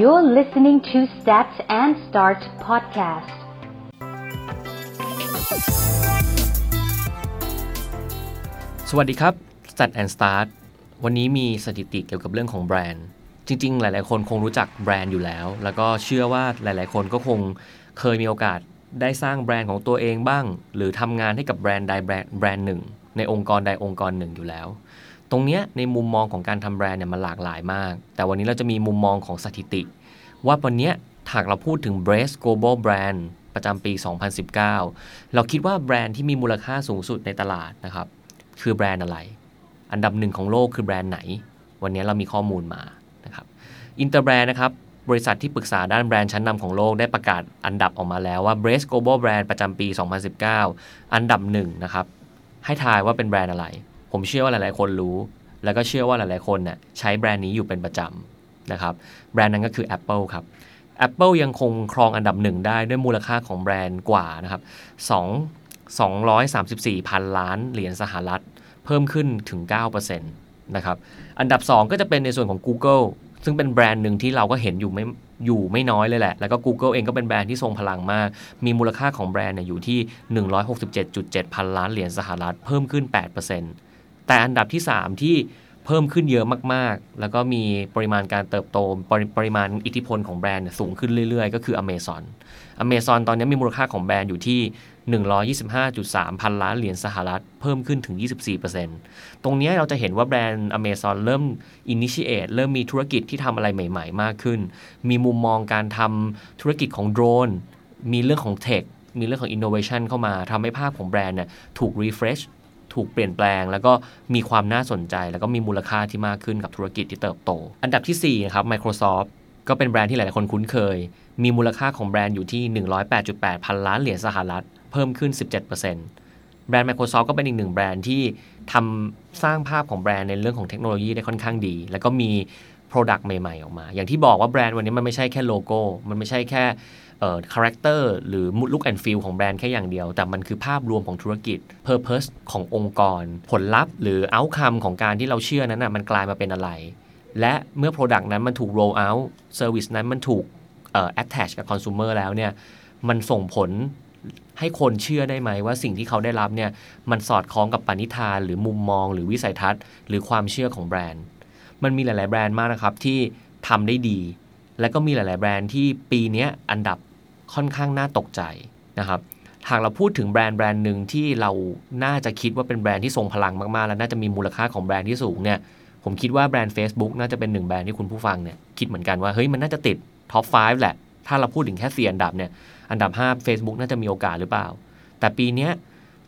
You're listening to Stats and Start podcast. สวัสดีครับ Stat and Start วันนี้มีสถิติเกี่ยวกับเรื่องของแบรนด์ จริง ๆ หลาย ๆ คนคงรู้จักแบรนด์อยู่แล้ว แล้วก็เชื่อว่าหลาย ๆ คนก็คงเคยมีโอกาสได้สร้างแบรนด์ของตัวเองบ้าง หรือทำงานให้กับแบรนด์ใดแบรนด์หนึ่ง ในองค์กรใดองค์กรหนึ่งอยู่แล้ว ตรงเนี้ยในมุมมองของการทำแบรนด์เนี่ยมันหลากหลายมาก แต่วันนี้เราจะมีมุมมองของสถิติ ว่าวันเนี้ยหากเราพูดถึง b r a c e Global Brand ประจำปี 2019 เราคิดว่าแบรนด์ที่มีมูลค่าสูงสุดในตลาดนะครับ คือแบรนด์อะไร อันดับหนึ่งของโลกคือแบรนด์ไหน วันนี้เรามีข้อมูลมานะครับ Interbrand นะครับ บริษัทที่ปรึกษาด้านแบรนด์ชั้นนำของโลกได้ประกาศอันดับออกมาแล้วว่า b r a c e Global Brand ประจำปี 2019 อันดับหนึ่งนะครับ ให้ทายว่าเป็นแบรนด์อะไร ผมเชื่อว่าหลาย ๆ คนรู้ แล้วก็เชื่อว่าหลาย ๆ คนเนี่ยใช้แบรนด์นี้อยู่เป็นประจำนะครับแบรนด์นั้นก็คือ Apple ครับ Apple ยังคงครองอันดับหนึ่งได้ด้วยมูลค่าของแบรนด์กว่านะครับ2 234 พันล้านเหรียญสหรัฐ เพิ่มขึ้นถึง 9%นะครับอันดับ 2 ก็จะเป็นในส่วนของ Google ซึ่งเป็นแบรนด์หนึ่งที่เราก็เห็นอยู่ไม่อยู่ไม่น้อยเลยแหละ แล้วก็ Google เองก็เป็นแบรนด์ที่ทรงพลังมาก มีมูลค่าของแบรนด์เนี่ยอยู่ที่ 167.7 พันล้านเหรียญสหรัฐ เพิ่มขึ้น 8% แต่อันดับที่ 3 ที่เพิ่มขึ้นเยอะมากๆ แล้วก็มีปริมาณการเติบโตปริปริมาณอิทธิพลของแบรนด์สูงขึ้นเรื่อยๆ ก็คือ Amazon Amazon ตอนนี้มีมูลค่าของแบรนด์อยู่ที่ 125.3 พันล้านเหรียญสหรัฐ เพิ่มขึ้นถึง 24%ตรงนี้เราจะเห็นว่าแบรนด์ Amazon เริ่ม initiate เริ่มมีธุรกิจที่ทำอะไรใหม่ๆ มากขึ้น มีมุมมองการทำธุรกิจของโดรน มีเรื่องของ tech มีเรื่องของ innovation เข้ามาทำให้ภาพของแบรนด์เนี่ยถูก refresh ถูกเปลี่ยนแปลง แล้วก็มีความน่าสนใจ แล้วก็มีมูลค่าที่มากขึ้นกับธุรกิจที่เติบโต อันดับที่4ครับ Microsoft ก็เป็นแบรนด์ที่หลายๆคนคุ้นเคย มีมูลค่าของแบรนด์อยู่ที่ 108.8 พันล้านเหรียญสหรัฐ เพิ่มขึ้น 17%แบรนด์ Microsoft ก็เป็นอีกหนึ่งแบรนด์ที่ทำสร้างภาพของแบรนด์ในเรื่องของเทคโนโลยีได้ค่อนข้างดี แล้วก็มี Product ใหม่ ๆ ออกมา อย่างที่บอกว่าแบรนด์วันนี้มันไม่ใช่แค่โลโก้ มันไม่ใช่แค่ character หรือ look and feel ของแบรนด์แค่อย่างเดียว แต่มันคือภาพรวมของธุรกิจ Purpose ขององค์กร ผลลัพธ์ หรือ Outcome ของการที่เราเชื่อนั้นนะมันกลายมาเป็นอะไร และเมื่อ Product นั้นมันถูก roll out Service นั้นมันถูกเอ่อ attach กับ consumer แล้วเนี่ยมันส่งผลให้คนเชื่อได้ไหมว่าสิ่งที่เขาได้รับเนี่ยมันสอดคล้องกับปณิธาน หรือมุมมอง หรือวิสัยทัศน์ หรือความเชื่อของแบรนด์ มันมีหลาย ๆ แบรนด์มากนะครับที่ทำได้ดี และก็มีหลาย ๆ แบรนด์ที่ปีนี้อันดับค่อนข้างน่าตกใจนะครับหากเราพูดถึงแบรนด์แบรนด์หนึ่งที่เราน่าจะคิดว่าเป็นแบรนด์ที่ทรงพลังมาก ๆ และน่าจะมีมูลค่าของแบรนด์ที่สูงเนี่ยผมคิดว่าแบรนด์ Facebook น่าจะเป็นหนึ่งแบรนด์ที่คุณผู้ฟังเนี่ยคิดเหมือนกันว่าเฮ้ยมันน่าจะติดท็อป 5 แหละ ถ้าเราพูดถึงแค่สี่อันดับเนี่ยอันดับ 5 Facebook น่าจะมีโอกาสหรือเปล่า แต่ปีนี้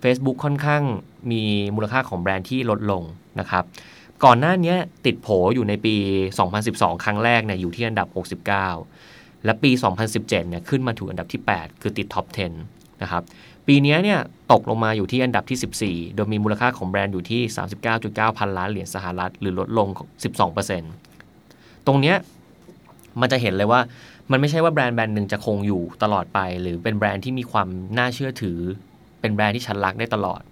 Facebook ค่อนข้างมีมูลค่าของแบรนด์ที่ลดลงนะครับ ก่อนหน้านี้ติดโผอยู่ในปี 2012 ครั้งแรกเนี่ยอยู่ที่อันดับ 69 และปี 2017 เนี่ยขึ้นมาสู่อันดับที่ 8 คือติด top 10 นะครับ ปีนี้เนี่ยตกลงมาอยู่ที่อันดับที่ 14 โดยมีมูลค่าของแบรนด์อยู่ที่ 39.9 พันล้านเหรียญสหรัฐ หรือลดลง 12%ตรงเนี้ยมันจะเห็นเลยว่ามันไม่ใช่ว่าแบรนด์แบรนด์หนึ่งจะคงอยู่ตลอดไป หรือเป็นแบรนด์ที่มีความน่าเชื่อถือ เป็นแบรนด์ที่ฉันรักได้ตลอด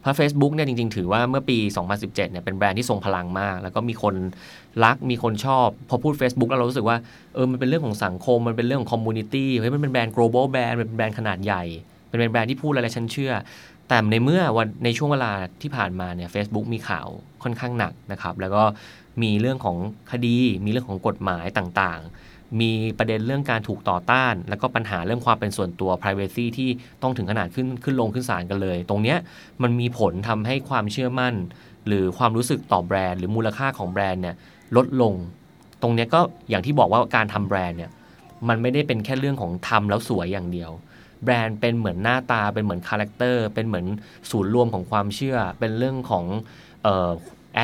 เพราะ Facebook เนี่ยจริง ๆ ถือว่าเมื่อปี 2017 เนี่ยเป็นแบรนด์ที่ทรงพลังมาก แล้วก็มีคนรักมีคนชอบ พอพูด Facebook แล้วเรารู้สึกว่าเออมันเป็นเรื่องของสังคม มันเป็นเรื่องของ community เฮ้ยมันเป็นแบรนด์ global brand มันเป็นแบรนด์ขนาดใหญ่ เป็นแบรนด์ที่พูดอะไรฉันเชื่อ แต่ในเมื่อวันในช่วงเวลาที่ผ่านมาเนี่ย Facebook มีข่าวค่อนข้างหนักนะครับแล้วก็มีเรื่องของคดีมีเรื่องของกฎหมายต่างๆ มีประเด็นเรื่องการถูกต่อต้าน แล้วก็ปัญหาเรื่องความเป็นส่วนตัว privacy ที่ต้องถึงขนาดขึ้นขึ้นลงขึ้นศาลกันเลย ตรงเนี้ยมันมีผลทำให้ความเชื่อมั่น หรือความรู้สึกต่อแบรนด์ หรือมูลค่าของแบรนด์เนี่ยลดลง ตรงเนี้ยก็อย่างที่บอกว่าการทำแบรนด์เนี่ยมันไม่ได้เป็นแค่เรื่องของทำแล้วสวยอย่างเดียว แบรนด์เป็นเหมือนหน้าตาเป็นเหมือน character เป็นเหมือนศูนย์รวมของความเชื่อเป็นเรื่องของ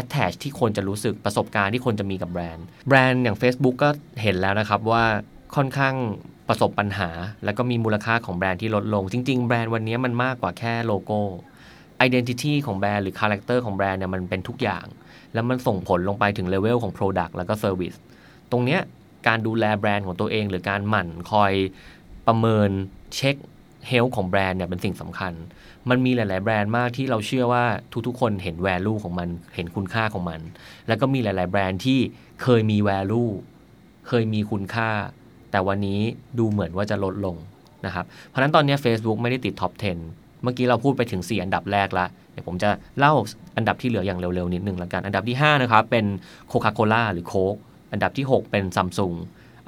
attach ที่คนจะรู้สึกประสบการณ์ที่คนจะมีกับแบรนด์ แบรนด์อย่าง Facebook ก็เห็นแล้วนะครับว่าค่อนข้างประสบปัญหา แล้วก็มีมูลค่าของแบรนด์ที่ลดลง จริง ๆ แบรนด์วันนี้มันมากกว่าแค่โลโก้ identity ของแบรนด์หรือ character ของแบรนด์เนี่ยมันเป็นทุกอย่าง แล้วมันส่งผลลงไปถึงเลเวลของ product แล้วก็ service ตรงเนี้ยการดูแลแบรนด์ของตัวเอง หรือการหมั่นคอยประเมินเช็ค health ของแบรนด์เนี่ยเป็นสิ่งสำคัญ มันมีหลาย ๆ แบรนด์มากที่เราเชื่อว่าทุก ๆ คนเห็น value ของมัน เห็นคุณค่าของมัน แล้วก็มีหลาย ๆ แบรนด์ที่เคยมี value เคยมีคุณค่า แต่วันนี้ดูเหมือนว่าจะลดลงนะครับ เพราะฉะนั้นตอนนี้ Facebook ไม่ได้ติด top 10 เมื่อกี้เราพูดไปถึง 4 อันดับแรกละเดี๋ยวผมจะเล่าอันดับที่เหลืออย่างเร็ว ๆ นิดนึงละกัน อันดับที่ 5 นะครับ เป็นโคคาโคล่าหรือโค้กอันดับที่ 6 เป็นซัมซุง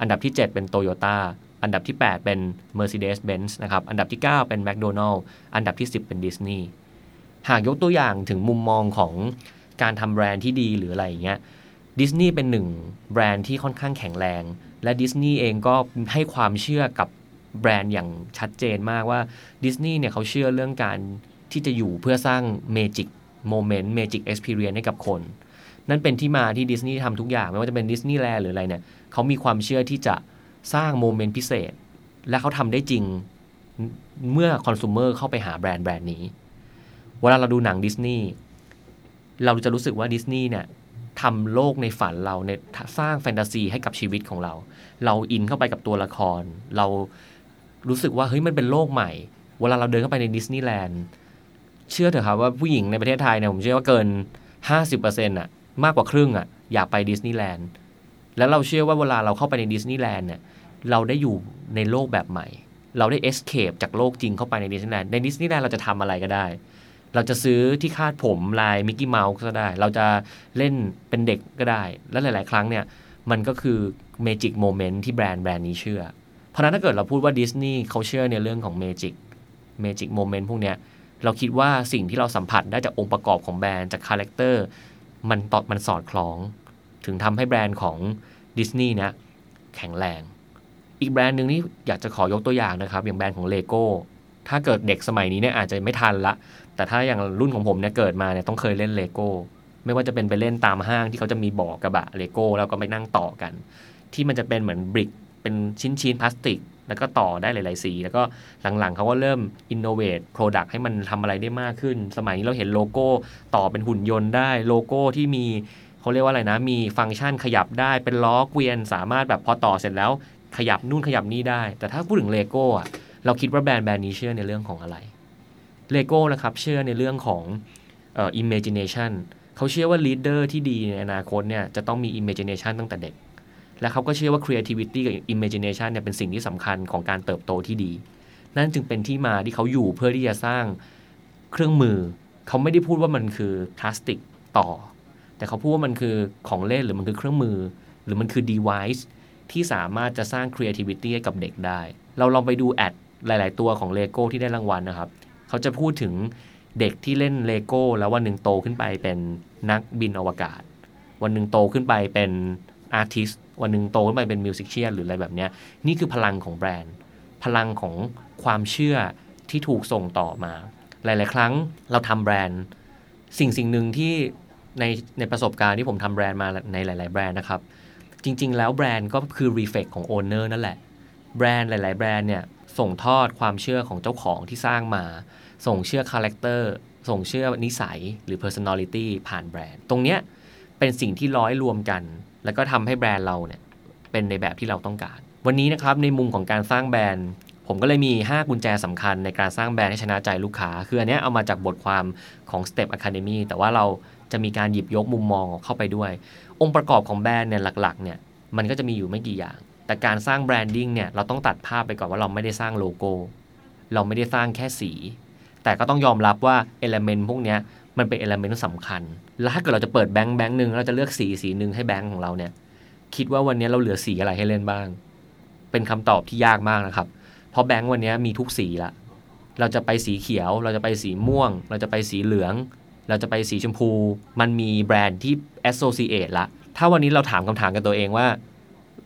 อันดับที่ 7 เป็นโตโยต้า อันดับที่ 8 เป็น Mercedes-Benz นะครับ อันดับที่ 9 เป็น McDonald อันดับที่ 10 เป็น Disney หากยกตัวอย่างถึงมุมมองของการทำแบรนด์ที่ดีหรืออะไรอย่างเงี้ยดิสนีย์เป็นหนึ่งแบรนด์ที่ค่อนข้างแข็งแรง และดิสนีย์เองก็ให้ความเชื่อกับแบรนด์อย่างชัดเจนมากว่าดิสนีย์เนี่ยเขาเชื่อเรื่องการที่จะอยู่เพื่อสร้าง magic moment magic experience ให้กับคน นั่นเป็นที่มาที่ดิสนีย์ทำทุกอย่าง ไม่ว่าจะเป็นดิสนีย์แลนด์หรืออะไรเนี่ยเขามีความเชื่อที่จะ สร้าง moment พิเศษ และเขาทำได้จริงเมื่อคอน sumer เข้าไปหาแบรนด์แบรนด์นี้ เวลาเราดูหนังดิสนีย์เราจะรู้สึกว่าดิสนีย์เนี่ยทำโลกในฝันเราในสร้างแฟนตาซีให้กับชีวิตของเรา เราอินเข้าไปกับตัวละคร เรารู้สึกว่าเฮ้ยมันเป็นโลกใหม่ เวลาเราเดินเข้าไปในดิสนีย์แลนด์เชื่อเถอะครับว่าผู้หญิงในประเทศไทยเนี่ยผมเชื่อว่าเกิน 50%อะมากกว่าครึ่งอะอยากไปดิสนีย์แลนด์ แล้วเราเชื่อว่าเวลาเราเข้าไปในดิสนีย์แลนด์เนี่ยเราได้อยู่ในโลกแบบใหม่ เราได้ escape จากโลกจริงเข้าไปในดิสนีย์แลนด์ในดิสนีย์แลนด์เราจะทำอะไรก็ได้ เราจะซื้อที่คาดผมลายมิกกี้เมาส์ก็ได้ เราจะเล่นเป็นเด็กก็ได้ และหลาย ๆ ครั้งเนี่ยมันก็คือ magic moment ที่แบรนด์แบรนด์นี้เชื่อ เพราะนั้นถ้าเกิดเราพูดว่าดิสนีย์เขาเชื่อในเรื่องของ magic magic moment พวกเนี้ยเราคิดว่าสิ่งที่เราสัมผัสได้จากองค์ประกอบของแบรนด์จาก character มันสอดมันสอดคล้อง ถึงทำให้แบรนด์ของดิสนีย์เนี่ยแข็งแรง อีกแบรนด์หนึ่งที่อยากจะขอยกตัวอย่างนะครับ อย่างแบรนด์ของเลโก้ถ้าเกิดเด็กสมัยนี้เนี่ยอาจจะไม่ทันละ แต่ถ้าอย่างรุ่นของผมเนี่ยเกิดมาเนี่ยต้องเคยเล่นเลโก้ ไม่ว่าจะเป็นไปเล่นตามห้างที่เขาจะมีบ่อกระบะเลโก้แล้วก็ไปนั่งต่อกัน ที่มันจะเป็นเหมือน brick เป็นชิ้นชิ้นพลาสติก แล้วก็ต่อได้หลาย ๆ สี แล้วก็หลัง ๆเขาก็เริ่ม innovate product ให้มันทำอะไรได้มากขึ้น สมัยนี้เราเห็นเลโก้ต่อเป็นหุ่นยนต์ได้เลโก้ที่มี เขาเรียกว่าอะไรนะ มีฟังก์ชันขยับได้เป็นล้อเกวียนสามารถแบบพอต่อเสร็จแล้วขยับนู่นขยับนี่ได้ แต่ถ้าพูดถึงเลโก้อะเราคิดว่าแบรนด์แบรนด์นี้เชื่อในเรื่องของอะไรเลโก้นะครับเชื่อในเรื่องของเอ่อ imagination เขาเชื่อว่า leader ที่ดีในอนาคตเนี่ยจะต้องมี imagination ตั้งแต่เด็ก และเขาก็เชื่อว่า creativity กับ imagination เนี่ยเป็นสิ่งที่สำคัญของการเติบโตที่ดี นั่นจึงเป็นที่มาที่เขาอยู่เพื่อที่จะสร้างเครื่องมือ เขาไม่ได้พูดว่ามันคือพลาสติกต่อ แต่เขาพูดว่ามันคือของเล่นหรือมันคือเครื่องมือ หรือมันคือ device ที่สามารถจะสร้าง creativity ให้กับเด็กได้ เราลองไปดูแอดหลาย ๆ ตัวของเลโก้ที่ได้รางวัลนะครับ เขาจะพูดถึงเด็กที่เล่นเลโก้แล้ววันหนึ่งโตขึ้นไปเป็นนักบินอวกาศ วันหนึ่งโตขึ้นไปเป็น artist วันหนึ่งโตขึ้นไปเป็น musician หรืออะไรแบบนี้นี่คือพลังของแบรนด์ พลังของความเชื่อที่ถูกส่งต่อมา หลาย ๆ ครั้งเราทำแบรนด์ สิ่งสิ่งหนึ่งที่ ในในประสบการณ์ที่ผมทำแบรนด์มาในหลาย ๆ แบรนด์นะครับ จริง ๆ แล้วแบรนด์ก็คือ reflect ของ owner นั่นแหละ แบรนด์หลาย ๆ แบรนด์เนี่ยส่งทอดความเชื่อของเจ้าของที่สร้างมา ส่งเชื่อ character ส่งเชื่อนิสัยหรือ personality ผ่านแบรนด์ ตรงเนี้ยเป็นสิ่งที่ร้อยรวมกัน แล้วก็ทำให้แบรนด์เราเนี่ยเป็นในแบบที่เราต้องการ วันนี้นะครับในมุมของการสร้างแบรนด์ ผมก็เลยมี 5 กุญแจสำคัญในการสร้างแบรนด์ให้ชนะใจลูกค้า คืออันนี้เอามาจากบทความของ Step Academy แต่ว่าเรา จะมีการหยิบยกมุมมองเข้าไปด้วย องค์ประกอบของแบรนด์เนี่ยหลักๆเนี่ยมันก็จะมีอยู่ไม่กี่อย่าง แต่การสร้าง branding เนี่ยเราต้องตัดภาพไปก่อนว่าเราไม่ได้สร้างโลโก้ เราไม่ได้สร้างแค่สี แต่ก็ต้องยอมรับว่า element พวกเนี้ยมันเป็น element สำคัญ แล้วถ้าเกิดเราจะเปิดแบงค์แบงค์หนึ่งเราจะเลือกสีสีหนึ่งให้แบงค์ของเราเนี่ยคิดว่าวันนี้เราเหลือสีอะไรให้เล่นบ้าง เป็นคำตอบที่ยากมากนะครับ เพราะแบงค์วันนี้มีทุกสีละ เราจะไปสีเขียว เราจะไปสีม่วง เราจะไปสีเหลือง เราจะไปสีชมพู มันมีแบรนด์ที่ associate ละ ถ้าวันนี้เราถามคำถามกับตัวเองว่า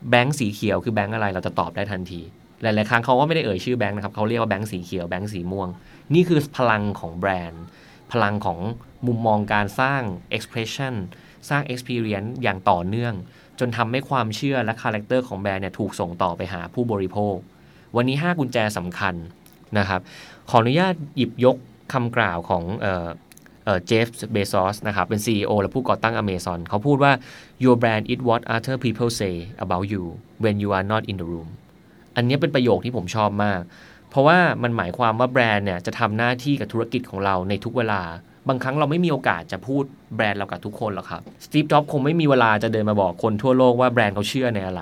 แบงค์สีเขียวคือแบงค์อะไรเราจะตอบได้ทันที หลาย ๆ ครั้งเขาก็ไม่ได้เอ่ยชื่อแบงค์นะครับเขาเรียกว่าแบงค์สีเขียวแบงค์สีม่วง นี่คือพลังของแบรนด์ พลังของมุมมองการสร้าง expression สร้าง experience อย่างต่อเนื่อง จนทำให้ความเชื่อและ character ของแบรนด์เนี่ยถูกส่งต่อไปหาผู้บริโภค วันนี้ 5 กุญแจสำคัญนะครับ ขออนุญาตหยิบยกคำกล่าวของ เอ่อเอ่อเจฟเบซอสนะครับเป็น CEO และผู้ก่อตั้ง Amazon เขาพูดว่า your brand is what other people say about you when you are not in the room อันนี้เป็นประโยคที่ผมชอบมาก เพราะว่ามันหมายความว่าแบรนด์เนี่ยจะทำหน้าที่กับธุรกิจของเราในทุกเวลา บางครั้งเราไม่มีโอกาสจะพูดแบรนด์เรากับทุกคนหรอกครับสตีฟจ็อบคงไม่มีเวลาจะเดินมาบอกคนทั่วโลกว่าแบรนด์เขาเชื่อในอะไร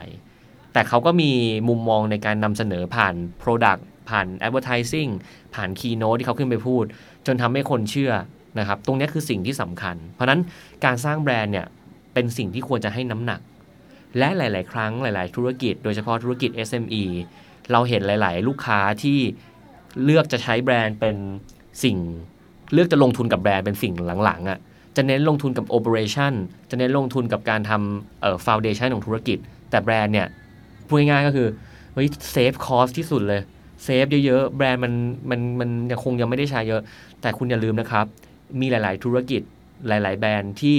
แต่เขาก็มีมุมมองในการนำเสนอผ่าน Product ผ่าน Advertising ผ่าน Keynote ที่เขาขึ้นไปพูด จนทำให้คนเชื่อ นะครับตรงนี้คือสิ่งที่สำคัญ เพราะนั้นการสร้างแบรนด์เนี่ยเป็นสิ่งที่ควรจะให้น้ำหนัก และหลาย ๆ ครั้งหลาย ๆ ธุรกิจ โดยเฉพาะธุรกิจ SME เราเห็นหลาย ๆ ลูกค้าที่เลือกจะใช้แบรนด์เป็นสิ่ง เลือกจะลงทุนกับแบรนด์เป็นสิ่งหลัง ๆอะ่ะจะเน้นลงทุนกับ Operation จะเน้นลงทุนกับการทำเอ่อ Foundation ของธุรกิจ แต่แบรนด์เนี่ยพูดง่ายๆก็คือเฮ้ย save cost ที่สุดเลย save เยอะๆ แบรนด์มันมันมันยังคงยังไม่ได้ใช้เยอะ แต่คุณอย่าลืมนะครับ มีหลาย ๆ ธุรกิจหลาย ๆ แบรนด์ที่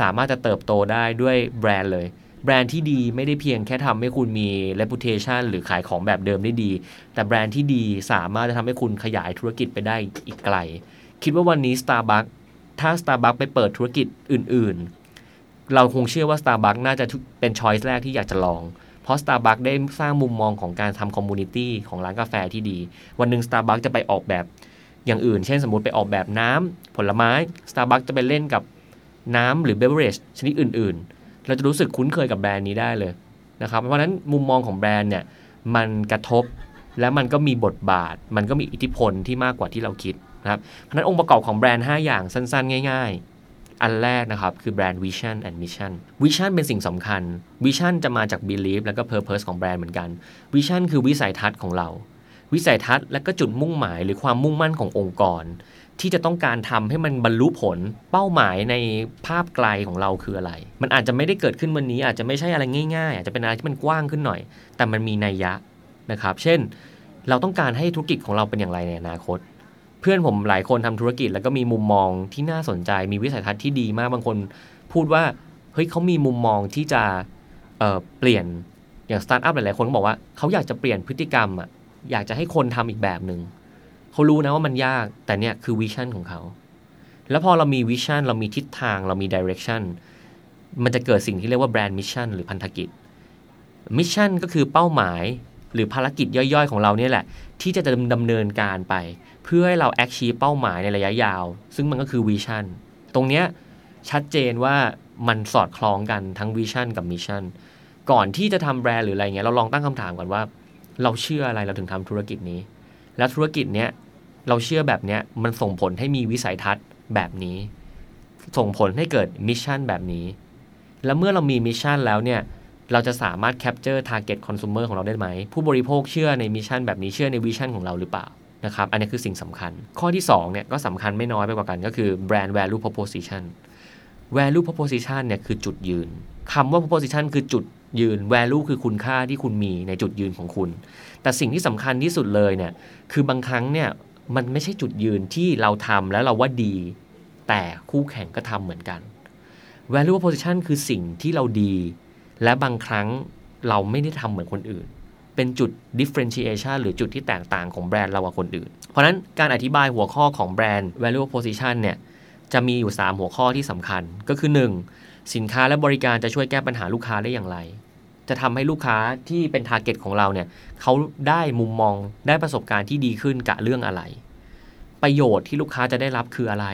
สามารถจะเติบโตได้ด้วยแบรนด์เลย แบรนด์ที่ดีไม่ได้เพียงแค่ทำให้คุณมี reputation หรือขายของแบบเดิมได้ดี แต่แบรนด์ที่ดีสามารถจะทำให้คุณขยายธุรกิจไปได้อีกไกล คิดว่าวันนี้ Starbucks ถ้า Starbucks ไปเปิดธุรกิจอื่น ๆ เราคงเชื่อว่า Starbucks น่าจะเป็น choice แรกที่อยากจะลองเพราะ Starbucks ได้สร้างมุมมองของการทำ community ของร้านกาแฟที่ดี วันหนึ่ง Starbucks จะไปออกแบบ อย่างอื่น เช่นสมมติไปออกแบบน้ำผลไม้ Starbucks จะไปเล่นกับน้ำหรือ beverage ชนิดอื่น ๆ เราจะรู้สึกคุ้นเคยกับแบรนด์นี้ได้เลยนะครับ เพราะฉะนั้นมุมมองของแบรนด์เนี่ยมันกระทบและมันก็มีบทบาท มันก็มีอิทธิพลที่มากกว่าที่เราคิดนะครับ เพราะฉะนั้นองค์ประกอบของแบรนด์ 5 อย่างสั้น ๆ ง่าย ๆ อันแรกนะครับ คือแบรนด์ Vision and Mission Vision เป็นสิ่งสำคัญ Vision จะมาจาก Belief แล้วก็ Purpose ของแบรนด์เหมือนกัน Vision คือวิสัยทัศน์ของเรา วิสัยทัศน์และก็จุดมุ่งหมายหรือความมุ่งมั่นขององค์กร ที่จะต้องการทำให้มันบรรลุผลเป้าหมายในภาพไกลของเราคืออะไร มันอาจจะไม่ได้เกิดขึ้นวันนี้อาจจะไม่ใช่อะไรง่าย ๆ อาจจะเป็นอะไรที่มันกว้างขึ้นหน่อย แต่มันมีนัยยะนะครับ เช่น เราต้องการให้ธุรกิจของเราเป็นอย่างไรในอนาคต เพื่อนผมหลายคนทำธุรกิจแล้วก็มีมุมมองที่น่าสนใจ มีวิสัยทัศน์ที่ดีมากบางคน พูดว่าเฮ้ยเขามีมุมมองที่จะเปลี่ยนอย่างสตาร์ทอัพหลายๆคนก็บอกว่าเขาอยากจะเปลี่ยนพฤติกรรมอะ อยากจะให้คนทำอีกแบบหนึ่งเขารู้นะว่ามันยาก แต่เนี่ยคือ vision ของเขา แล้วพอเรามี vision เรามีทิศทางเรามี directionมันจะเกิดสิ่งที่เรียกว่า brand mission หรือพันธกิจ mission ก็คือเป้าหมายหรือภารกิจย่อยๆ ของเราเนี่ยแหละ ที่จะดำเนินการไป เพื่อให้เรา achieve เป้าหมายในระยะยาว ซึ่งมันก็คือ vision ตรงเนี้ยชัดเจนว่ามันสอดคล้องกันทั้ง vision กับ mission ก่อนที่จะทำแบรนด์หรืออะไรเงี้ยเราลองตั้งคำถามก่อนว่า เราเชื่ออะไรเราถึงทำธุรกิจนี้ แล้วธุรกิจเนี้ยเราเชื่อแบบเนี้ยมันส่งผลให้มีวิสัยทัศน์แบบนี้ ส่งผลให้เกิด mission แบบนี้ แล้วเมื่อเรามี mission แล้วเนี่ยเราจะสามารถแคปเจอร์ทาร์เก็ตคอน sumer ของเราได้ไหม ผู้บริโภคเชื่อใน mission แบบนี้เชื่อใน vision ของเราหรือเปล่านะครับอันนี้คือสิ่งสำคัญ ข้อที่2เนี่ยก็สำคัญไม่น้อยไปกว่ากันก็คือ brand value proposition value proposition เนี่ยคือจุดยืนคำว่า proposition คือจุดยืน value คือคุณค่าที่คุณมีในจุดยืนของคุณ แต่สิ่งที่สำคัญที่สุดเลยเนี่ยคือบางครั้งเนี่ยมันไม่ใช่จุดยืนที่เราทำแล้วเราว่าดี แต่คู่แข่งก็ทำเหมือนกัน value position คือสิ่งที่เราดี และบางครั้งเราไม่ได้ทำเหมือนคนอื่น เป็นจุด differentiation หรือจุดที่แตกต่างของแบรนด์เรากับคนอื่น เพราะนั้นการอธิบายหัวข้อของแบรนด์ value position เนี่ยจะมีอยู่ 3 หัวข้อที่สำคัญก็คือ 1. สินค้าและบริการจะช่วยแก้ปัญหาลูกค้าได้อย่างไร จะทำให้ลูกค้าที่เป็น t a r g e t ของเราเนี่ยเขาได้มุมมองได้ประสบการณ์ที่ดีขึ้นกับเรื่องอะไร ประโยชน์ที่ลูกค้าจะได้รับคืออะไร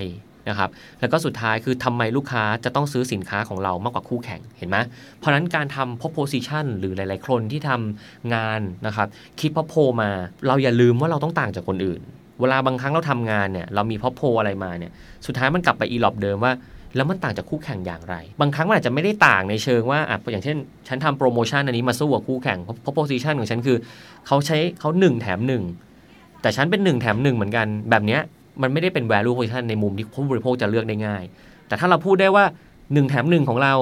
นะครับ แล้วก็สุดท้ายคือทำไมลูกค้าจะต้องซื้อสินค้าของเรามากกว่าคู่แข่ง เห็นไหม เพราะนั้นการทำ proposition หรือหลาย ๆ คนที่ทำงานนะครับ คิดพอโพมา เราอย่าลืมว่าเราต้องต่างจากคนอื่น เวลาบางครั้งเราทำงานเนี่ย เรามีพอโพอะไรมาเนี่ย สุดท้ายมันกลับไปอีหลอบเดิมว่า แล้วมันต่างจากคู่แข่งอย่างไร บางครั้งมันอาจจะไม่ได้ต่างในเชิงว่าอะอย่างเช่น ฉันทำโปรโมชั่นอันนี้มาสู้กับคู่แข่ง proposition ของฉันคือเขาใช้เขาหนึ่งแถมหนึ่งแต่ฉันเป็นหนึ่งแถมหนึ่งเหมือนกันแบบเนี้ยมันไม่ได้เป็น value proposition ในมุมที่ผู้บริโภคจะเลือกได้ง่าย แต่ถ้าเราพูดได้ว่า 1 แถม 1 ของเรา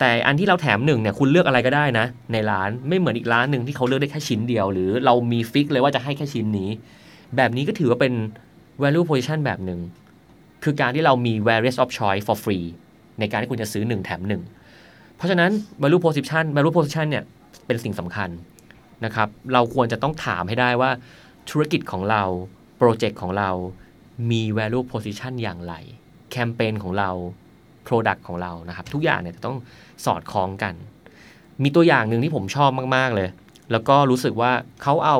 แต่อันที่เราแถม1เนี่ยคุณเลือกอะไรก็ได้นะ ในร้านไม่เหมือนอีกร้านหนึ่งที่เขาเลือกได้แค่ชิ้นเดียว หรือเรามี fix เลยว่าจะให้แค่ชิ้นนี้ แบบนี้ก็ถือว่าเป็น value proposition แบบหนึ่ง คือการที่เรามี various of choice for free ในการที่คุณจะซื้อ 1 แถม 1 เพราะฉะนั้น value position value proposition เนี่ยเป็นสิ่งสำคัญนะครับ เราควรจะต้องถามให้ได้ว่าธุรกิจของเราโปรเจกต์ของเรามี value position อย่างไร แคมเปญของเรา product ของเรานะครับ ทุกอย่างเนี่ยจะต้องสอดคล้องกัน มีตัวอย่างหนึ่งที่ผมชอบมาก ๆ เลย แล้วก็รู้สึกว่าเขาเอา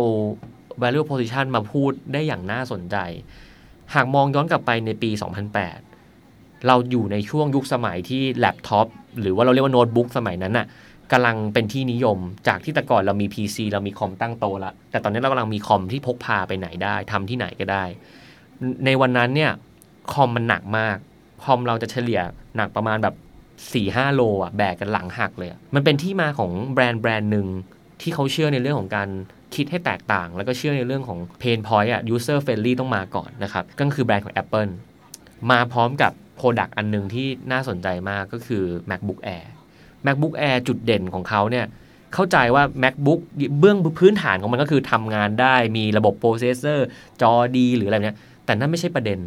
value proposition มาพูดได้อย่างน่าสนใจ หากมองย้อนกลับไปในปี 2008 เราอยู่ในช่วงยุคสมัยที่แล็ปท็อปหรือว่าเราเรียกว่าโน้ตบุ๊กสมัยนั้นน่ะกำลังเป็นที่นิยม จากที่แต่ก่อนเรามี PC เรามีคอมตั้งโตละแต่ตอนนี้เรากำลังมีคอมที่พกพาไปไหนได้ทำที่ไหนก็ได้ ในวันนั้นเนี่ยคอมมันหนักมาก คอมเราจะเฉลี่ยหนักประมาณแบบสี่ห้าโลอะแบกกันหลังหักเลย มันเป็นที่มาของแบรนด์แบรนด์หนึ่งที่เขาเชื่อในเรื่องของการ คิดให้แตกต่าง แล้วก็เชื่อในเรื่องของ pain point อะ user friendly ต้องมาก่อนนะครับ ก็คือแบรนด์ของ Apple มาพร้อมกับ Product อันหนึ่งที่น่าสนใจมากก็คือ MacBook Air MacBook Air จุดเด่นของเขาเนี่ยเข้าใจว่า MacBook เบื้องพื้นฐานของมันก็คือทำงานได้มีระบบ processor จอดี หรืออะไรเนี้ยแต่นั่นไม่ใช่ประเด็น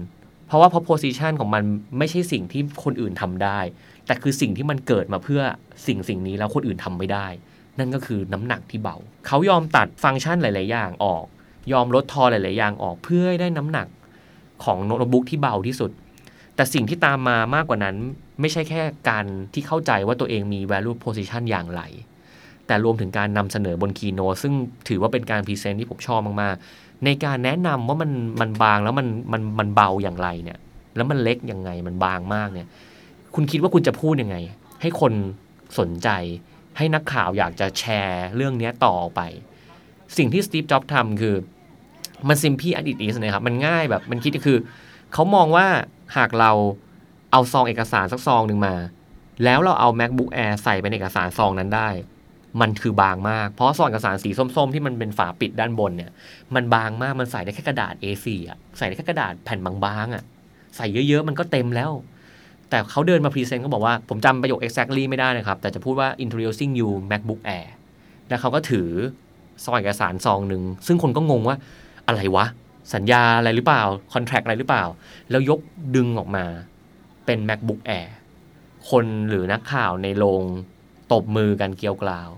เพราะว่าเพอ position ของมันไม่ใช่สิ่งที่คนอื่นทำได้ แต่คือสิ่งที่มันเกิดมาเพื่อสิ่งสิ่งนี้แล้วคนอื่นทำไม่ได้ นั่นก็คือน้ำหนักที่เบา เขายอมตัดฟังก์ชันหลาย ๆ อย่างออก ยอมลดทอนหลาย ๆ อย่างออกเพื่อให้ได้น้ำหนักของโน้ตบุ๊กที่เบาที่สุด แต่สิ่งที่ตามมามากกว่านั้นไม่ใช่แค่การที่เข้าใจว่าตัวเองมี value proposition อย่างไร แต่รวมถึงการนำเสนอบน Keynote ซึ่งถือว่าเป็นการพรีเซนต์ที่ผมชอบมาก ๆ ในการแนะนำว่ามันมันบางแล้วมันมันมันเบาอย่างไรเนี่ย แล้วมันเล็กยังไงมันบางมากเนี่ย คุณคิดว่าคุณจะพูดยังไง ให้คนสนใจ ให้นักข่าวอยากจะแชร์เรื่องนี้ต่อไป สิ่งที่สตีฟจ็อบส์ทำคือมันซิมพี่อดีตอีสนะครับมันง่ายแบบมันคิดก็คือ เขามองว่าหากเราเอาซองเอกสารสักซองหนึ่งมา แล้วเราเอา macbook air ใส่เป็นเอกสารซองนั้นได้ มันคือบางมาก เพราะซองเอกสารสีส้มๆ ที่มันเป็นฝาปิดด้านบนเนี่ย มันบางมากมันใส่ได้แค่กระดาษ A4 อะใส่ได้แค่กระดาษแผ่นบางๆอะใส่เยอะๆ มันก็เต็มแล้ว แต่เขาเดินมาพรีเซนต์ก็บอกว่า ผมจำประโยค exactly ไม่ได้นะครับ แต่จะพูดว่า introducing you MacBook Air แล้วเขาก็ถือซองเอกสารซองหนึ่ง ซึ่งคนก็งงว่าอะไรวะ สัญญาอะไรหรือเปล่า contract อะไรหรือเปล่า แล้วยกดึงออกมาเป็น MacBook Air คนหรือนักข่าวในโรงตบมือกันเกรียวกราว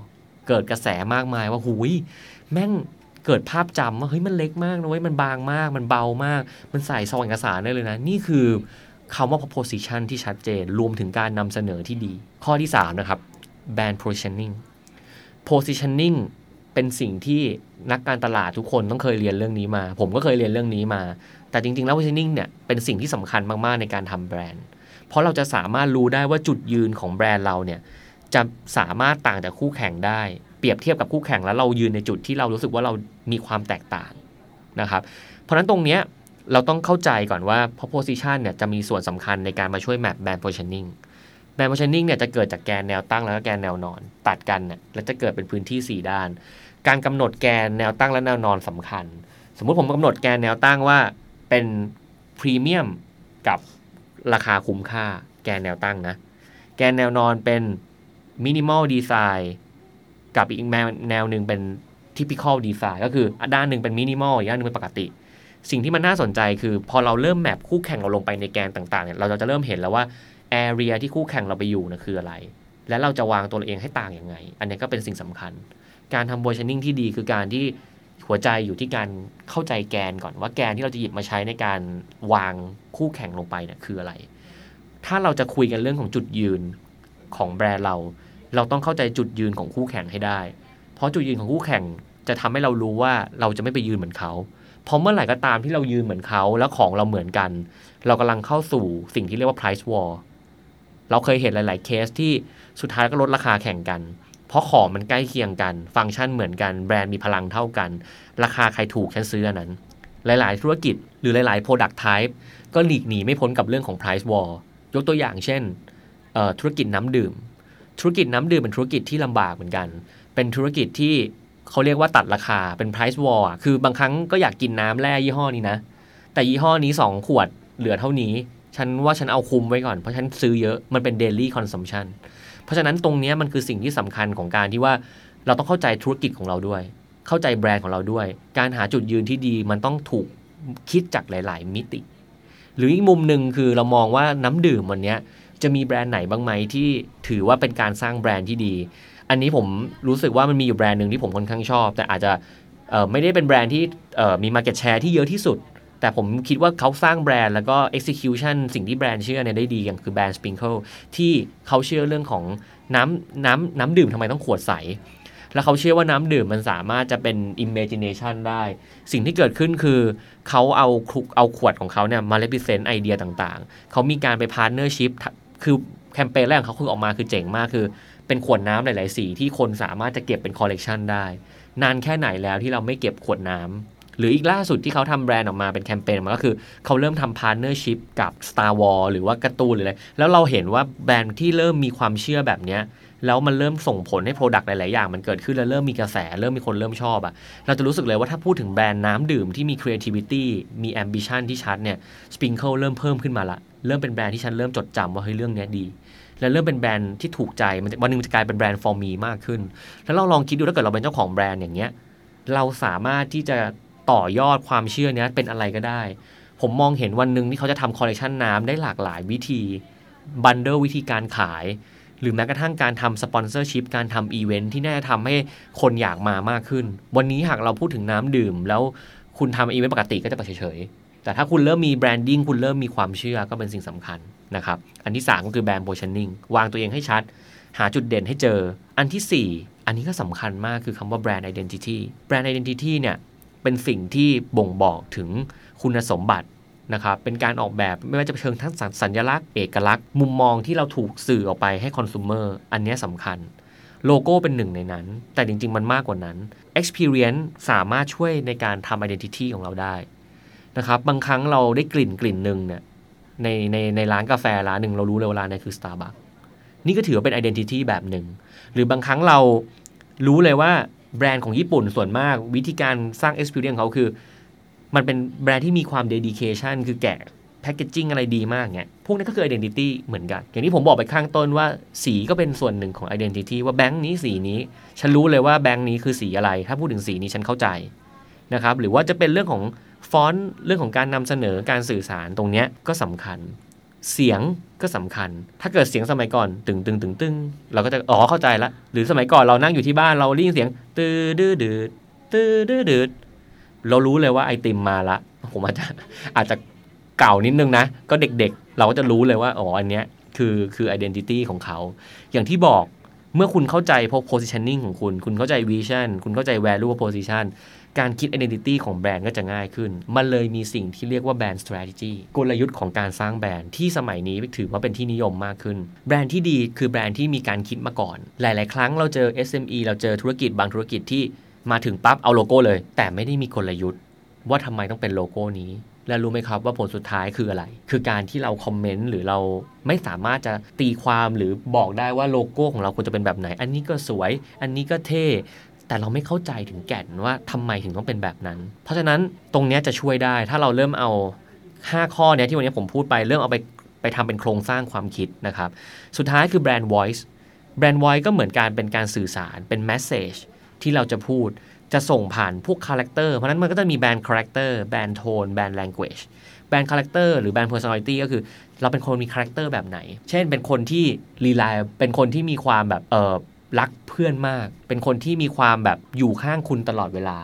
เกิดกระแสมากมายว่าหุยแม่งเกิดภาพจำว่าเฮ้ยมันเล็กมากนะเว้ยมันบางมาก มันเบามาก มันใส่ซองเอกสารได้เลยนะ นี่คือ คำว่า proposition ที่ชัดเจน รวมถึงการนำเสนอที่ดี ข้อที่ 3 นะครับ brand positioning positioning เป็นสิ่งที่นักการตลาดทุกคนต้องเคยเรียนเรื่องนี้มา ผมก็เคยเรียนเรื่องนี้มา แต่จริง ๆ แล้ว positioning เนี่ยเป็นสิ่งที่สำคัญมากๆในการทำแบรนด์ เพราะเราจะสามารถรู้ได้ว่าจุดยืนของแบรนด์เราเนี่ยจะสามารถต่างจากคู่แข่งได้ เปรียบเทียบกับคู่แข่งแล้วเรายืนในจุดที่เรารู้สึกว่าเรามีความแตกต่างนะครับ เพราะฉะนั้นตรงเนี้ย เราต้องเข้าใจก่อนว่า proposition เนี่ยจะมีส่วนสำคัญในการมาช่วย map brand positioning brand positioning เนี่ยจะเกิดจากแกนแนวตั้งแล้วก็แกนแนวนอน ตัดกันเนี่ยแล้วจะเกิดเป็นพื้นที่ 4 ด้าน การกำหนดแกนแนวตั้งและแนวนอนสำคัญ สมมุติผมกำหนดแกนแนวตั้งว่าเป็นพรีเมียมกับราคาคุ้มค่า แกนแนวตั้งนะ แกนแนวนอนเป็น minimal design กับอีกแนวแนวหนึ่งเป็น typical design ก็คือด้านหนึ่งเป็นมินิมอลอีกด้านหนึ่งเป็นปกติ สิ่งที่มันน่าสนใจคือพอเราเริ่ม map คู่แข่งเราลงไปในแกนต่างๆเนี่ยเราจะเริ่มเห็นแล้วว่า area ที่คู่แข่งเราไปอยู่นะคืออะไร และเราจะวางตัวเองให้ต่างยังไง อันนี้ก็เป็นสิ่งสำคัญ การทำโ o ชั่นนิ่งที่ดีคือการที่หัวใจอยู่ที่การเข้าใจแกนก่อนว่าแกนที่เราจะหยิบมาใช้ในการวางคู่แข่งลงไปเนี่ยคืออะไร ถ้าเราจะคุยกันเรื่องของจุดยืนของแบรนด์เรา เราต้องเข้าใจจุดยืนของคู่แข่งให้ได้ เพราะจุดยืนของคู่แข่งจะทำให้เรารู้ว่าเราจะไม่ไปยืนเหมือนเขา พราะเมื่อไหร่ก็ตามที่เรายืนเหมือนเขาแล้วของเราเหมือนกัน เรากำลังเข้าสู่สิ่งที่เรียกว่า price war เราเคยเห็นหลาย ๆ เคสที่สุดท้ายก็ลดราคาแข่งกัน เพราะของมันใกล้เคียงกัน ฟังก์ชันเหมือนกัน แบรนด์มีพลังเท่ากัน ราคาใครถูกฉันซื้ออันนั้น หลาย ๆ ธุรกิจหรือหลาย ๆ product type ก็หลีกหนีไม่พ้นกับเรื่องของ price war ยกตัวอย่างเช่นธุรกิจน้ำดื่ม ธุรกิจน้ำดื่มเป็นธุรกิจที่ลำบากเหมือนกัน เป็นธุรกิจที่ เขาเรียกว่าตัดราคาเป็น price war คือบางครั้งก็อยากกินน้ำแร่ยี่ห้อนี้นะ แต่ยี่ห้อนี้ 2 ขวดเหลือเท่านี้ ฉันว่าฉันเอาคุมไว้ก่อน เพราะฉันซื้อเยอะมันเป็น daily consumption เพราะฉะนั้นตรงนี้มันคือสิ่งที่สำคัญของการที่ว่าเราต้องเข้าใจธุรกิจของเราด้วย เข้าใจแบรนด์ของเราด้วย การหาจุดยืนที่ดีมันต้องถูกคิดจากหลาย ๆ มิติ หรืออีกมุมหนึ่งคือเรามองว่าน้ำดื่มวันนี้จะมีแบรนด์ไหนบ้างไหมที่ถือว่าเป็นการสร้างแบรนด์ที่ดี อันนี้ผมรู้สึกว่ามันมีอยู่แบรนด์หนึ่งที่ผมค่อนข้างชอบ แต่อาจจะไม่ได้เป็นแบรนด์ที่มี Market Share ที่เยอะที่สุด แต่ผมคิดว่าเขาสร้างแบรนด์แล้วก็ execution สิ่งที่แบรนด์เชื่อเนี่ยได้ดีอย่างคือแบรนด์ Sprinkle ที่เขาเชื่อเรื่องของน้ำน้ำน้ำดื่มทำไมต้องขวดใส แล้วเขาเชื่อว่าน้ำดื่มมันสามารถจะเป็น imagination ได้ สิ่งที่เกิดขึ้นคือเขาเอาเอาขวดของเขาเนี่ยมา represent ไอเดียต่างๆ เขามีการไป partnership คือแคมเปญแรกของเขาคือออกมาคือเจ๋งมากคือ เป็นขวดน้ำหลาย ๆ สีที่คนสามารถจะเก็บเป็นคอลเลกชันได้ นานแค่ไหนแล้วที่เราไม่เก็บขวดน้ำหรืออีกล่าสุดที่เขาทำแบรนด์ออกมาเป็นแคมเปญมาก็คือ เขาเริ่มทำ partnership กับ Star Wars หรือว่าการ์ตูนหรืออะไรแล้วเราเห็นว่าแบรนด์ที่เริ่มมีความเชื่อแบบเนี้ยแล้วมันเริ่มส่งผลให้ product หลาย ๆ อย่างมันเกิดขึ้นแล้วเริ่มมีกระแส เริ่มมีคนเริ่มชอบอะเราจะรู้สึกเลยว่าถ้าพูดถึงแบรนด์น้ำดื่มที่มี creativity มี ambition ที่ชัดเนี่ย Sprinkle เริ่มเพิ่มขึ้นมาละ เริ่มเป็นแบรนด์ที่ฉันเริ่มจดจำว่าเฮ้ยเรื่องนี้ดี แล้วเริ่มเป็นแบรนด์ที่ถูกใจมันวันหนึ่งมันจะกลายเป็นแบรนด์ for me มากขึ้น แล้วเราลองคิดดูถ้าเกิดเราเป็นเจ้าของแบรนด์อย่างเงี้ยเราสามารถที่จะต่อยอดความเชื่อเนี้ยเป็นอะไรก็ได้ ผมมองเห็นวันหนึ่งที่เขาจะทำคอลเลคชันน้ำได้หลากหลายวิธี bundle วิธีการขาย หรือแม้กระทั่งการทำ sponsorship การทำอีเวนท์ที่น่าจะทำให้คนอยากมามากขึ้น วันนี้หากเราพูดถึงน้ำดื่ม แล้วคุณทำอีเวนต์ปกติก็จะไปเฉยๆแต่ถ้าคุณเริ่มมี branding คุณเริ่มมีความเชื่อก็เป็นสิ่งสำคัญ นะครับ อันที่ 3 ก็คือแบรนด์โพช i น n ิ n งวางตัวเองให้ชัด หาจุดเด่นให้เจอ อันทีสี่4 อันนี้ก็สำคัญมากคือคำว่า brand identity brand identity เนี่ยเป็นสิ่งที่บ่งบอกถึงคุณสมบัตินะครับ เป็นการออกแบบไม่ว่าจะเชิงทั้งสัญลักษณ์เอกลักษณ์ มุมมองที่เราถูกสื่อออกไปให้ consumer อันนี้สำคัญ โลโก้เป็นหนึ่งในนั้น แต่จริง ๆ มันมากกว่านั้น experience สามารถช่วยในการทำ identity ของเราได้นะครับ บางครั้งเราได้กลิ่นกลิ่นหนึ่งเนี่ย ในในในร้านกาแฟร้านหนึ่งเรารู้เลยว่าร้านนี้คือ Starbucks นี่ก็ถือว่าเป็น identity แบบหนึ่ง หรือบางครั้งเรารู้เลยว่าแบรนด์ของญี่ปุ่นส่วนมากวิธีการสร้าง experience ของเขาคือ มันเป็นแบรนด์ที่มีความ dedication คือแกะแพคเกจจิ้งอะไรดีมากเงี้ยพวกนี้ก็คือ identity เหมือนกัน อย่างที่ผมบอกไปข้างต้นว่าสีก็เป็นส่วนหนึ่งของ identity ว่าแบงค์นี้สีนี้ ฉันรู้เลยว่าแบงค์นี้คือสีอะไร ถ้าพูดถึงสีนี้ฉันเข้าใจนะครับหรือว่าจะเป็นเรื่องของ ฟอนต์เรื่องของการนำเสนอการสื่อสารตรงเนี้ยก็สำคัญ เสียงก็สำคัญ ถ้าเกิดเสียงสมัยก่อนตึงตึงตึงตึงเราก็จะอ๋อเข้าใจละหรือสมัยก่อนเรานั่งอยู่ที่บ้านเราได้ยินเสียงตื้อดื้อดืดตื้อดื้อดืดเรารู้เลยว่าไอติมมาละผมอาจจะอาจจะเก่านิดนึงนะ ก็เด็กๆ เราก็จะรู้เลยว่า อ๋อ อันเนี้ยคือคือ identity ของเขา อย่างที่บอกเมื่อคุณเข้าใจพวก positioning ของคุณ คุณเข้าใจ vision คุณเข้าใจ value proposition การคิด identity ของแบรนด์ก็จะง่ายขึ้น มันเลยมีสิ่งที่เรียกว่า brand strategy กลยุทธ์ของการสร้างแบรนด์ที่สมัยนี้ถือว่าเป็นที่นิยมมากขึ้น แบรนด์ที่ดีคือแบรนด์ที่มีการคิดมาก่อน หลาย ๆ ครั้งเราเจอ SME เราเจอธุรกิจบางธุรกิจที่มาถึงปั๊บเอาโลโก้เลย แต่ไม่ได้มีกลยุทธ์ ว่าทำไมต้องเป็นโลโก้นี้ และรู้ไหมครับว่าผลสุดท้ายคืออะไร คือการที่เราคอมเมนต์หรือเราไม่สามารถจะตีความหรือบอกได้ว่าโลโก้ของเราควรจะเป็นแบบไหน อันนี้ก็สวย อันนี้ก็เท่ แต่เราไม่เข้าใจถึงแก่นว่าทำไมถึงต้องเป็นแบบนั้น เพราะฉะนั้นตรงนี้จะช่วยได้ ถ้าเราเริ่มเอา 5 ข้อเนี้ยที่วันนี้ผมพูดไปเริ่มเอาไปไปทำเป็นโครงสร้างความคิดนะครับ สุดท้ายคือแบรนด์ voice แบรนด์ voice ก็เหมือนการเป็นการสื่อสารเป็น message ที่เราจะพูดจะส่งผ่านพวกคาแรคเตอร์เพราะนั้นมันก็จะมี brand character brand tone brand language brand character หรือ brand personality ก็คือ เราเป็นคนมีคาแรคเตอร์แบบไหน เช่นเป็นคนที่ rely เป็นคนที่มีความแบบเออ รักเพื่อนมาก เป็นคนที่มีความแบบอยู่ข้างคุณตลอดเวลา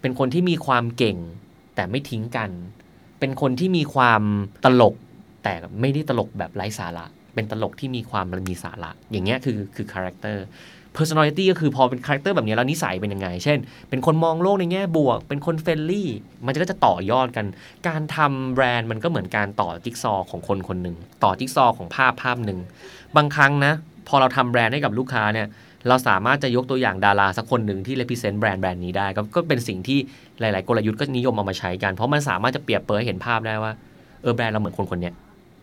เป็นคนที่มีความเก่ง แต่ไม่ทิ้งกัน เป็นคนที่มีความตลก แต่ไม่ได้ตลกแบบไร้สาระ เป็นตลกที่มีความมีสาระ อย่างเงี้ยคือคือคาแรคเตอร์ personality ก็คือพอเป็นคาแรคเตอร์แบบนี้แล้วนิสัยเป็นยังไง เช่น เป็นคนมองโลกในแง่บวก เป็นคน friendly มันก็จะต่อยอดกัน การทำแบรนด์มันก็เหมือนการต่อจิ๊กซอว์ของคนคนหนึ่ง ต่อจิ๊กซอว์ของภาพภาพหนึ่ง บางครั้งนะ พอเราทำแบรนด์ให้กับลูกค้าเนี่ยเราสามารถจะยกตัวอย่างดาราสักคนหนึ่งที่ represent แบรนด์แบรนด์นี้ได้ก็ก็เป็นสิ่งที่หลาย ๆ กลยุทธ์ก็นิยมเอามาใช้กัน เพราะมันสามารถจะเปรียบเปรยเห็นภาพได้ว่าเออแบรนด์เราเหมือนคนคนนี้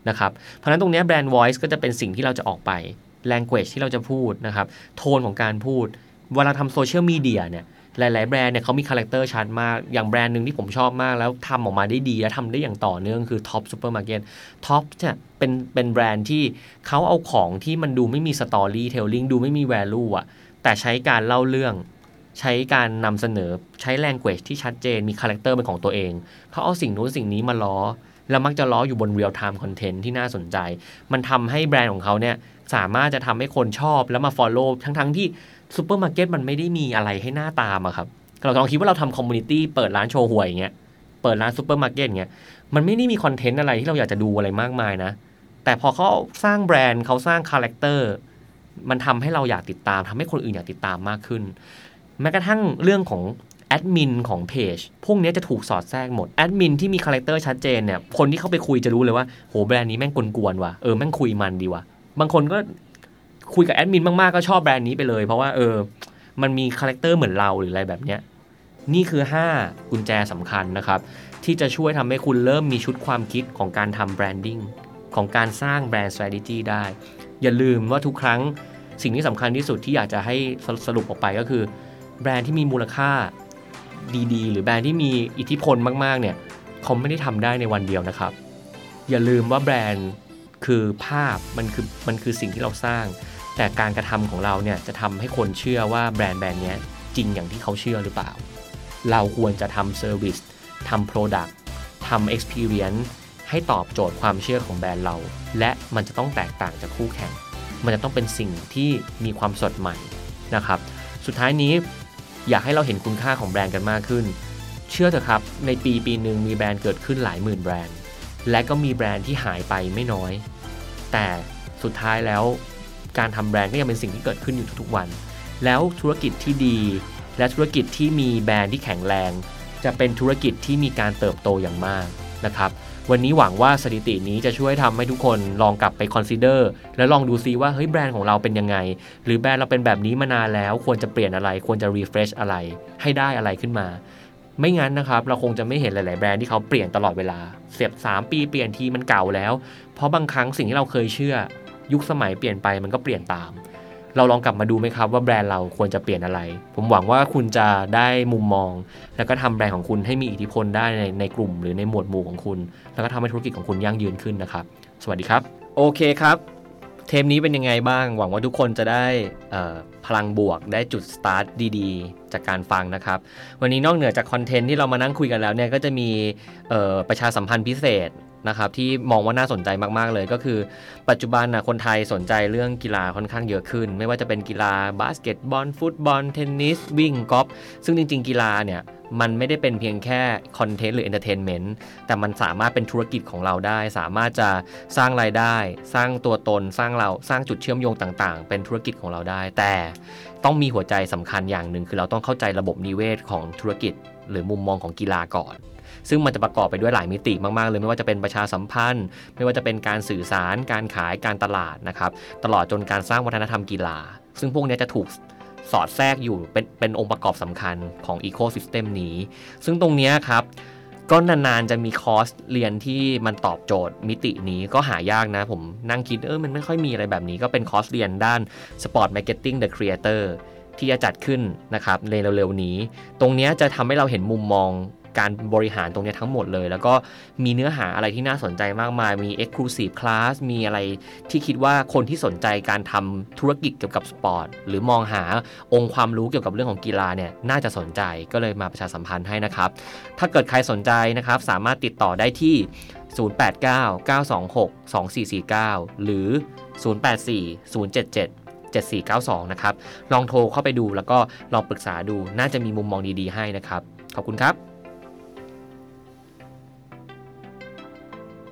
นะครับเพราะฉะนั้นตรงนี้ brand voice ก็จะเป็นสิ่งที่เราจะออกไป language ที่เราจะพูดนะครับโทนของการพูดเวลาทำโซเชียลมีเดียเนี่ย หลาย ๆ แบรนด์เนี่ยเขามีคาแรคเตอร์ชัดมาก อย่างแบรนด์หนึ่งที่ผมชอบมากแล้วทำออกมาได้ดี และทำได้อย่างต่อเนื่องคือ Top Supermarket Top เนี่ยเป็นเป็นแบรนด์ที่เขาเอาของที่มันดูไม่มี storytelling ดูไม่มี value อะแต่ใช้การเล่าเรื่อง ใช้การนำเสนอใช้ language ที่ชัดเจนมีคาแรคเตอร์เป็นของตัวเองเขาเอาสิ่งนู้นสิ่งนี้มาล้อแล้วมักจะล้ออยู่บน real time content ที่น่าสนใจ มันทำให้แบรนด์ของเขาเนี่ยสามารถจะทำให้คนชอบแล้วมา follow ทั้งๆทที่ ซูเปอร์มาร์เก็ตมันไม่ได้มีอะไรให้น่าตามอะครับเราลองคิดว่าเราทำ community เปิดร้านโชห่วยอย่างเงี้ยเปิดร้านซูเปอร์มาร์เก็ตอย่างเงี้ยมันไม่ได้มีคอนเทนต์อะไรที่เราอยากจะดูอะไรมากมายนะ แต่พอเขาสร้างแบรนด์เขาสร้างคาแรคเตอร์มันทำให้เราอยากติดตามทำให้คนอื่นอยากติดตามมากขึ้น แม้กระทั่งเรื่องของแอดมินของเพจพวกนี้จะถูกสอดแทรกหมดแอดมินที่มีคาแรคเตอร์ชัดเจนเนี่ยคนที่เข้าไปคุยจะรู้เลยว่าโหแบรนด์นี้แม่งกวนๆว่ะเออแม่งคุยมันดีว่ะบางคนก็ คุยกับแอดมินมาก ๆ ก็ชอบแบรนด์นี้ไปเลย เพราะว่าเออ มันมีคาแรคเตอร์เหมือนเราหรืออะไรแบบเนี้ยนี่คือ 5 กุญแจสำคัญนะครับ ที่จะช่วยทำให้คุณเริ่มมีชุดความคิดของการทำ branding ของการสร้างแบรนด์ strategy ได้ อย่าลืมว่าทุกครั้งสิ่งที่สำคัญที่สุดที่อยากจะให้สรุปออกไปก็คือ แบรนด์ที่มีมูลค่าดีๆ หรือแบรนด์ที่มีอิทธิพลมากๆเนี่ยเขาไม่ได้ทำได้ในวันเดียวนะครับ อย่าลืมว่าแบรนด์คือภาพมันคือมันคือสิ่งที่เราสร้าง แต่การกระทำของเราเนี่ยจะทำให้คนเชื่อว่าแบรนด์แบรนด์นี้จริงอย่างที่เขาเชื่อหรือเปล่า เราควรจะทำ service ทำ product ทำ experience ให้ตอบโจทย์ความเชื่อของแบรนด์เรา และมันจะต้องแตกต่างจากคู่แข่ง มันจะต้องเป็นสิ่งที่มีความสดใหม่นะครับ สุดท้ายนี้อยากให้เราเห็นคุณค่าของแบรนด์กันมากขึ้น เชื่อเถอะครับในปีปีหนึ่งมีแบรนด์เกิดขึ้นหลายหมื่นแบรนด์ และก็มีแบรนด์ที่หายไปไม่น้อย แต่สุดท้ายแล้ว การทำแบรนด์ก็ยังเป็นสิ่งที่เกิดขึ้นอยู่ทุกๆวัน แล้วธุรกิจที่ดี และธุรกิจที่มีแบรนด์ที่แข็งแรง จะเป็นธุรกิจที่มีการเติบโตอย่างมากนะครับวันนี้หวังว่าสถิตินี้จะช่วยทำให้ทุกคนลองกลับไป consider แล้วลองดูซิว่าเฮ้ยแบรนด์ของเราเป็นยังไง หรือแบรนด์เราเป็นแบบนี้มานานแล้วควรจะเปลี่ยนอะไร ควรจะ refresh อะไร ให้ได้อะไรขึ้นมา ไม่งั้นนะครับ เราคงจะไม่เห็นหลาย ๆ แบรนด์ที่เขาเปลี่ยนตลอดเวลา เสียบ3 ปีเปลี่ยนทีมันเก่าแล้ว เพราะบางครั้งสิ่งที่เราเคยเชื่อ ยุคสมัยเปลี่ยนไปมันก็เปลี่ยนตาม เราลองกลับมาดูไหมครับว่าแบรนด์เราควรจะเปลี่ยนอะไร ผมหวังว่าคุณจะได้มุมมอง แล้วก็ทำแบรนด์ของคุณให้มีอิทธิพลได้ในในกลุ่ม หรือในหมวดหมู่ของคุณ แล้วก็ทำให้ธุรกิจของคุณยั่งยืนขึ้นนะครับ สวัสดีครับ โอเคครับเทปนี้เป็นยังไงบ้าง หวังว่าทุกคนจะได้พลังบวกได้จุดสตาร์ทดีๆ จากการฟังนะครับ วันนี้นอกเหนือจากคอนเทนต์ที่เรามานั่งคุยกันแล้วเนี่ยก็จะมีประชาสัมพันธ์พิเศษ นะครับที่มองว่าน่าสนใจมากๆเลยก็คือ ปัจจุบันนะคนไทยสนใจเรื่องกีฬาค่อนข้างเยอะขึ้น ไม่ว่าจะเป็นกีฬาบาสเกตบอลฟุตบอลเทนนิสวิ่งกอล์ฟซึ่งจริง ๆ กีฬาเนี่ยมันไม่ได้เป็นเพียงแค่คอนเทนต์หรือ entertainment แต่มันสามารถเป็นธุรกิจของเราได้ สามารถจะสร้างรายได้ สร้างตัวตนสร้างเราสร้างจุดเชื่อมโยงต่างๆ เป็นธุรกิจของเราได้ แต่ต้องมีหัวใจสำคัญอย่างหนึ่งคือเราต้องเข้าใจระบบนิเวศของธุรกิจ หรือมุมมองของกีฬาก่อน ซึ่งมันจะประกอบไปด้วยหลายมิติมากๆเลยไม่ว่าจะเป็นประชาสัมพันธ์ ไม่ว่าจะเป็นการสื่อสาร การขายการตลาดนะครับตลอดจนการสร้างวัฒนธรรมกีฬา ซึ่งพวกนี้จะถูกสอดแทรกอยู่เป็นเป็นองค์ประกอบสำคัญของอีโคซิสเต็มนี้ ซึ่งตรงนี้ครับก็นานๆจะมีคอร์สเรียนที่มันตอบโจทย์มิตินี้ก็หายากนะ ผมนั่งคิดเออมันไม่ค่อยมีอะไรแบบนี้ ก็เป็นคอร์สเรียนด้าน Sport Marketing the Creator ที่จะจัดขึ้นนะครับในเร็วๆนี้ ตรงนี้จะทำให้เราเห็นมุมมอง การบริหารตรงนี้ทั้งหมดเลย แล้วก็มีเนื้อหาอะไรที่น่าสนใจมากมาย มี Exclusive Class มีอะไรที่คิดว่าคนที่สนใจการทำธุรกิจเกี่ยวกับสปอร์ตหรือมองหาองค์ความรู้เกี่ยวกับเรื่องของกีฬาเนี่ยน่าจะสนใจก็เลยมาประชาสัมพันธ์ให้นะครับ ถ้าเกิดใครสนใจนะครับสามารถติดต่อได้ที่ 089-926-2449 หรือ 084-077 7492 นะครับ ลองโทรเข้าไปดูแล้วก็ลองปรึกษาดู น่าจะมีมุมมองดีๆให้นะครับ ขอบคุณครับ